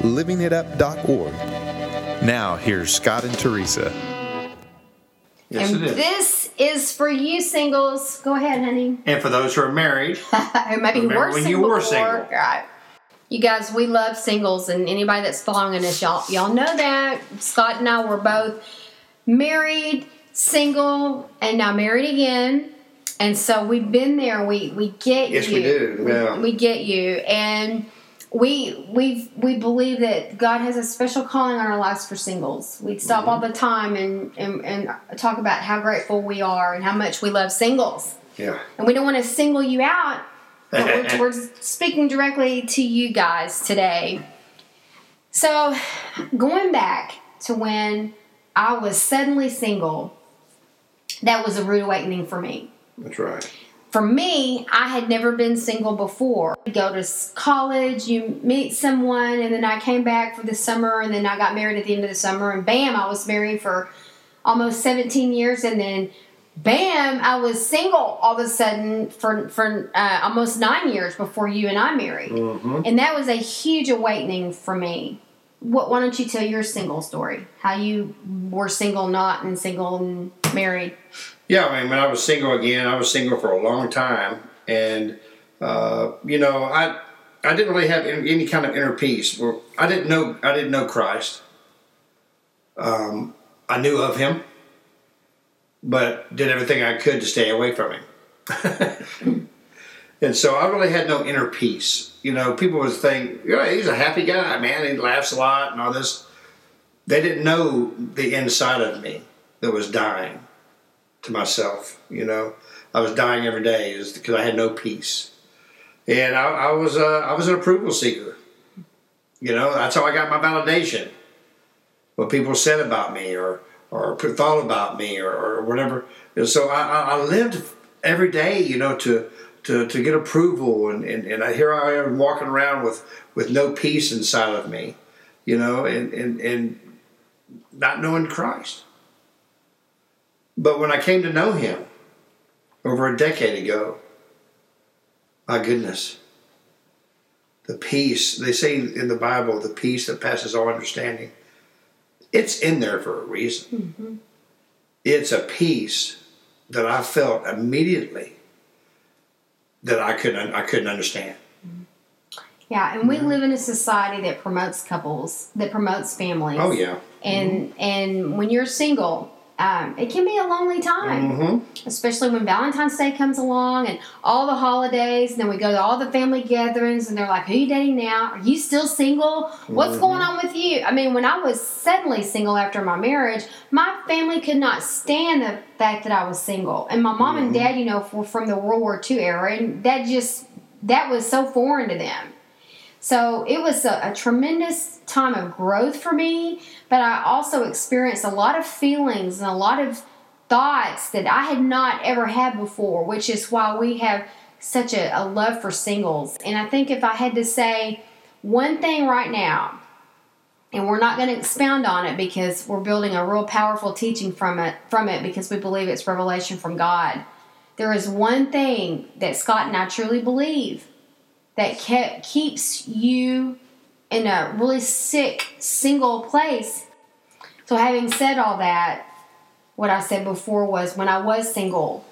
livingitup.org. Now, here's Scott and Teresa. Yes, and it is. this is for you singles. Go ahead, honey. and for those who are married, or maybe you Remember were when you single were before. single. Right. You guys, we love singles, and anybody that's following us, y'all, y'all know that Scott and I were both married, single, and now married again. And so we've been there. We we get Yes, you. Yes, we do. Yeah. We get you, and we we we believe that God has a special calling on our lives for singles. We stop Mm-hmm. all the time and, and and talk about how grateful we are and how much we love singles. yeah, And we don't want to single you out, but we're, we're speaking directly to you guys today. So, going back to when I was suddenly single, that was a rude awakening for me. that's right. For me, I had never been single before. You go to college, you meet someone, and then I came back for the summer, and then I got married at the end of the summer, and bam, I was married for almost 17 years, and then bam, I was single all of a sudden for for uh, almost nine years before you and I married, and that was a huge awakening for me. What? Why don't you tell your single story? How you were single, not, and single and married. Yeah, I mean, when I was single again, I was single for a long time, and uh, you know, I I didn't really have any, kind of inner peace. I didn't know I didn't know Christ. Um, I knew of Him, but did everything I could to stay away from Him. and so I really had no inner peace. You know, people would think, yeah, he's a happy guy, man. He laughs a lot and all this. They didn't know the inside of me that was dying to myself. You know, I was dying every day is because I had no peace, and I, I was uh, I was an approval seeker. You know, that's how I got my validation. What people said about me, or or thought about me, or, or whatever. And so I, I I lived every day, you know, to to, to get approval, and, and, and I, here I am walking around with, with no peace inside of me, you know, and, and, and not knowing Christ. But when I came to know Him over a decade ago, my goodness, the peace, they say in the Bible, the peace that passes all understanding, it's in there for a reason. Mm-hmm. It's a peace that I felt immediately that I couldn't I couldn't understand. Mm-hmm. Yeah, and we mm-hmm. live in a society that promotes couples, that promotes families. Oh yeah. And and when you're single, um, it can be a lonely time, Mm-hmm. especially when Valentine's Day comes along and all the holidays. And then we go to all the family gatherings, and they're like, "Who you dating now? Are you still single? What's going on with you?" I mean, when I was suddenly single after my marriage, my family could not stand the fact that I was single, and my mom and dad, you know, were from the World War II era, and that just that was so foreign to them. So it was a, a tremendous time of growth for me, but I also experienced a lot of feelings and a lot of thoughts that I had not ever had before, which is why we have such a, a love for singles. And I think if I had to say one thing right now, and we're not going to expound on it because we're building a real powerful teaching from it from it because we believe it's revelation from God. There is one thing that Scott and I truly believe that ke- keeps you in a really sick single place. So, having said all that, what I said before was when I was single,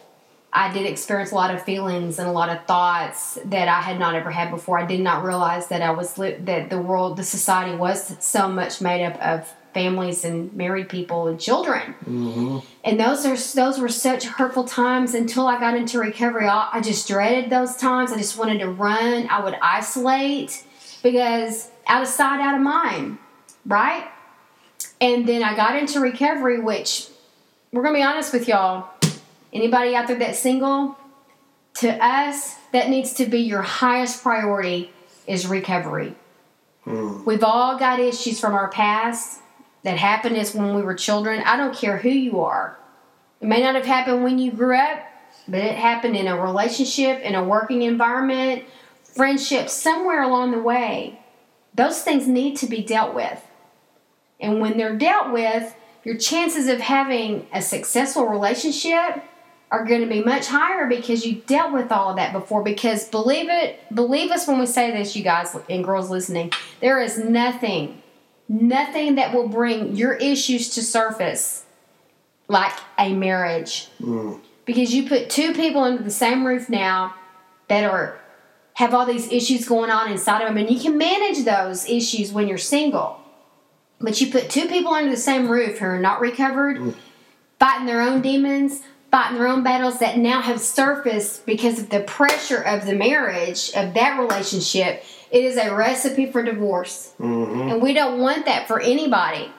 I did experience a lot of feelings and a lot of thoughts that I had not ever had before. I did not realize that I was li- that the world, the society was so much made up of families and married people and children. Mm-hmm. And those are those were such hurtful times until I got into recovery. I, I just dreaded those times. I just wanted to run. I would isolate because out of sight, out of mind, right? And then I got into recovery, which we're gonna be honest with y'all. Anybody out there that's single, to us, that needs to be your highest priority is recovery. Hmm. We've all got issues from our past that happened is when we were children. I don't care who you are. It may not have happened when you grew up, but it happened in a relationship, in a working environment, friendship, somewhere along the way. Those things need to be dealt with. And when they're dealt with, your chances of having a successful relationship are going to be much higher because you dealt with all of that before. Because believe it, believe us when we say this, you guys and girls listening, there is nothing, nothing that will bring your issues to surface like a marriage. Mm. Because you put two people under the same roof now that are have all these issues going on inside of them, and you can manage those issues when you're single. But you put two people under the same roof who are not recovered, mm. fighting their own demons, fighting their own battles that now have surfaced because of the pressure of the marriage, of that relationship. It is a recipe for divorce. And we don't want that for anybody.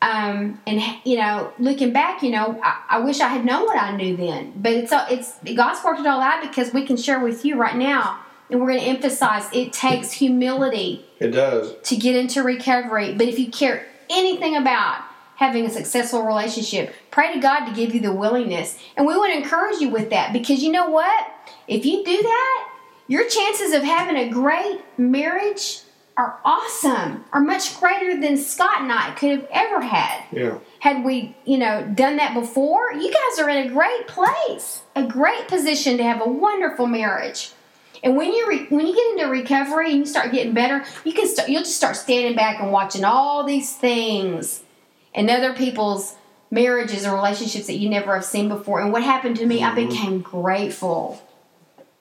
Um, and you know, looking back, you know, I, I wish I had known what I knew then. But it's all- it's God's worked it all out because we can share with you right now, and we're going to emphasize it takes humility It does. to get into recovery. But if you care anything about having a successful relationship, pray to God to give you the willingness. And we would encourage you with that because you know what? If you do that, your chances of having a great marriage are awesome, are much greater than Scott and I could have ever had Yeah. had we, you know, done that before, you guys are in a great place, a great position to have a wonderful marriage. And when you re- when you get into recovery and you start getting better, you can start you'll just start standing back and watching all these things and other people's marriages and relationships that you never have seen before. And what happened to me, I mm-hmm. became grateful.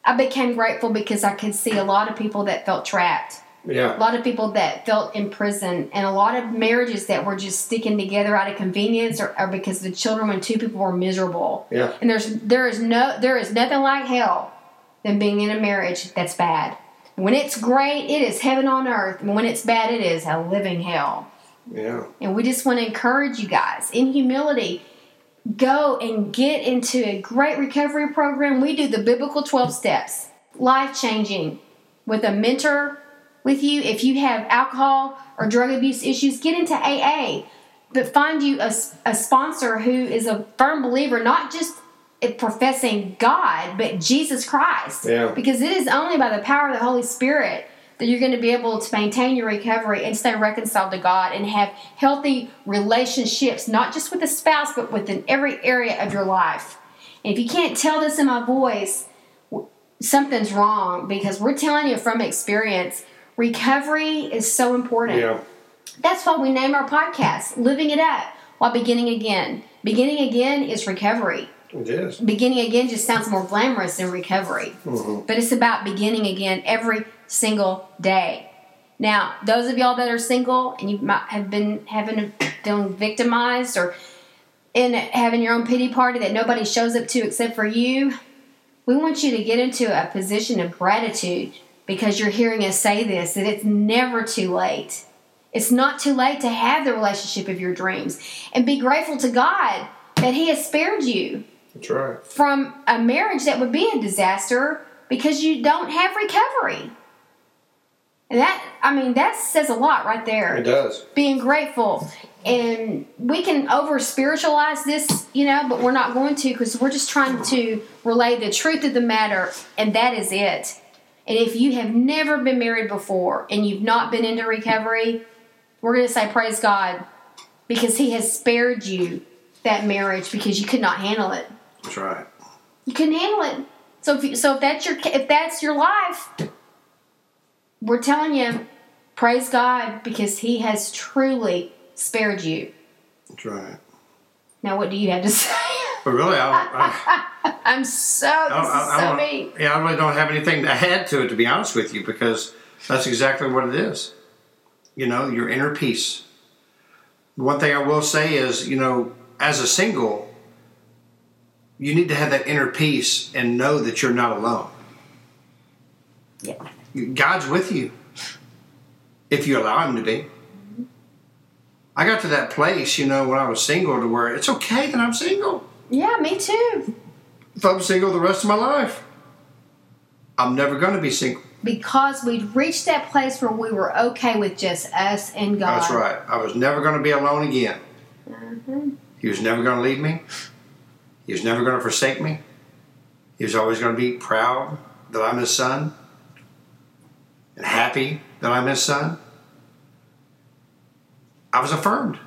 I became grateful because I could see a lot of people that felt trapped Yeah. a lot of people that felt in prison and a lot of marriages that were just sticking together out of convenience or, or because the children when two people were miserable Yeah. and there's there is no there is nothing like hell than being in a marriage that's bad when it's great it is heaven on earth and when it's bad it is a living hell Yeah. and we just want to encourage you guys in humility go and get into a great recovery program. We do the biblical 12 steps, life changing with a mentor with you. If you have alcohol or drug abuse issues, get into AA. But find you a, a sponsor who is a firm believer, not just professing God, but Jesus Christ. Yeah. Because it is only by the power of the Holy Spirit that you're going to be able to maintain your recovery and stay reconciled to God and have healthy relationships, not just with a spouse, but within every area of your life. And if you can't tell this in my voice, something's wrong because we're telling you from experience, recovery is so important. Yeah. That's why we name our podcast Living It Up while beginning again. Beginning again is recovery It is. beginning again just sounds more glamorous than recovery. Mm-hmm. But it's about beginning again every single day. Now, those of y'all that are single and you might have been having feeling victimized or in having your own pity party that nobody shows up to except for you, we want you to get into a position of gratitude because you're hearing us say this that it's never too late. It's not too late to have the relationship of your dreams and be grateful to God that He has spared you That's right. from a marriage that would be a disaster because you don't have recovery. And that, I mean, that says a lot right there. It does. Being grateful. And we can over spiritualize this, you know, but we're not going to because we're just trying to relay the truth of the matter, and that is it. And if you have never been married before and you've not been into recovery, we're going to say, Praise God, because He has spared you that marriage because you could not handle it. That's right. You couldn't handle it. So if you, so if that's your if that's your life, we're telling you, praise God because He has truly spared you. That's right. Now, what do you have to say? But really, I, I, I'm so I, I, I so mean. yeah, I really don't have anything to add to it, to be honest with you, because that's exactly what it is. You know, your inner peace. One thing I will say is, you know, as a single, you need to have that inner peace and know that you're not alone. Yeah. God's with you if you allow Him to be. I got to that place, you know, when I was single to where it's okay that I'm single. Yeah, me too. If I'm single the rest of my life, I'm never going to be single. because we'd reached that place where we were okay with just us and God. That's right. I was never going to be alone again. Mhm. He was never going to leave me. He was never going to forsake me. He was always going to be proud that I'm his son and happy that I'm his son. I was affirmed.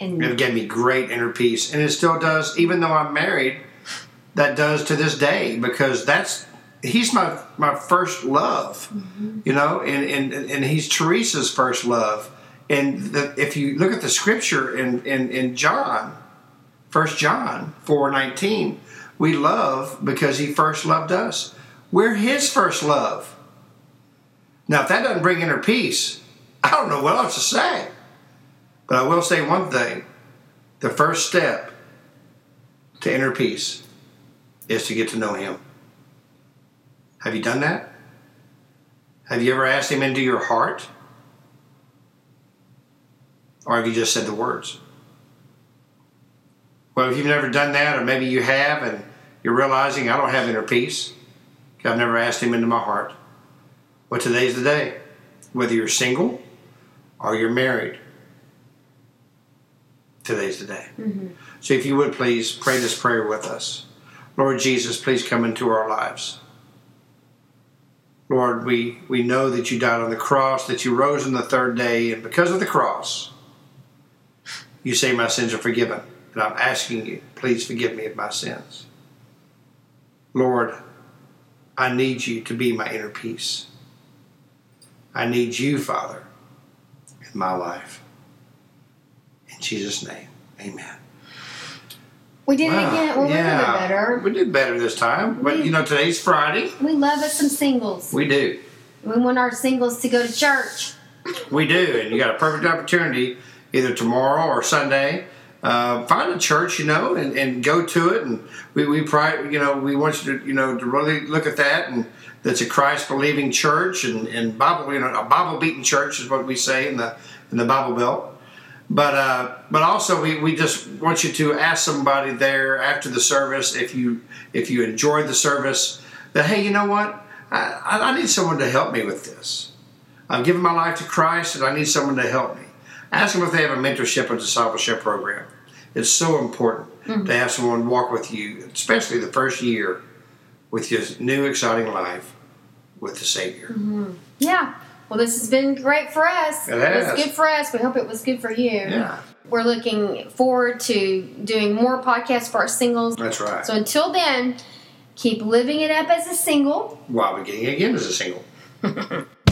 And It gave me great inner peace, and it still does, even though I'm married. That does to this day because that's he's my my first love, mm-hmm. you know, and and and he's Teresa's first love. And the, if you look at the scripture in in, in John, First John four nineteen, we love because he first loved us. We're his first love. Now, if that doesn't bring inner peace, I don't know what else to say. But I will say one thing the first step to inner peace is to get to know Him. Have you done that? Have you ever asked Him into your heart? Or have you just said the words? Well, if you've never done that, or maybe you have and you're realizing I don't have inner peace, I've never asked Him into my heart. Well, today's the day. Whether you're single or you're married, today's the day. Mm-hmm. So if you would please pray this prayer with us. Lord Jesus, please come into our lives. Lord, we, we know that you died on the cross, that you rose on the third day, and because of the cross, you say my sins are forgiven. And I'm asking you, please forgive me of my sins. Lord, I need you to be my inner peace. I need you, Father, in my life. In Jesus' name, amen. we did it again. Well, yeah. we did better. We did better this time. But you know, today's Friday. We love us some singles. We do. We want our singles to go to church. We do. And you got a perfect opportunity either tomorrow or Sunday. Uh, find a church, you know, and, and go to it. And we, we pri you know, we want you to, you know, to really look at that. And that's a Christ believing church and, and Bible, you know, a Bible beaten church is what we say in the, in the Bible Belt. But uh, but also we, we just want you to ask somebody there after the service if you if you enjoyed the service that hey you know what? I, I I need someone to help me with this. I've given my life to Christ and I need someone to help me. Ask them if they have a mentorship or discipleship program. It's so important to have someone walk with you especially the first year with your new exciting life with the Savior mm-hmm. Yeah. Well, this has been great for us. It was good for us. We hope it was good for you. yeah We're looking forward to doing more podcasts for our singles. that's right So until then, keep living it up as a single. while beginning again as a single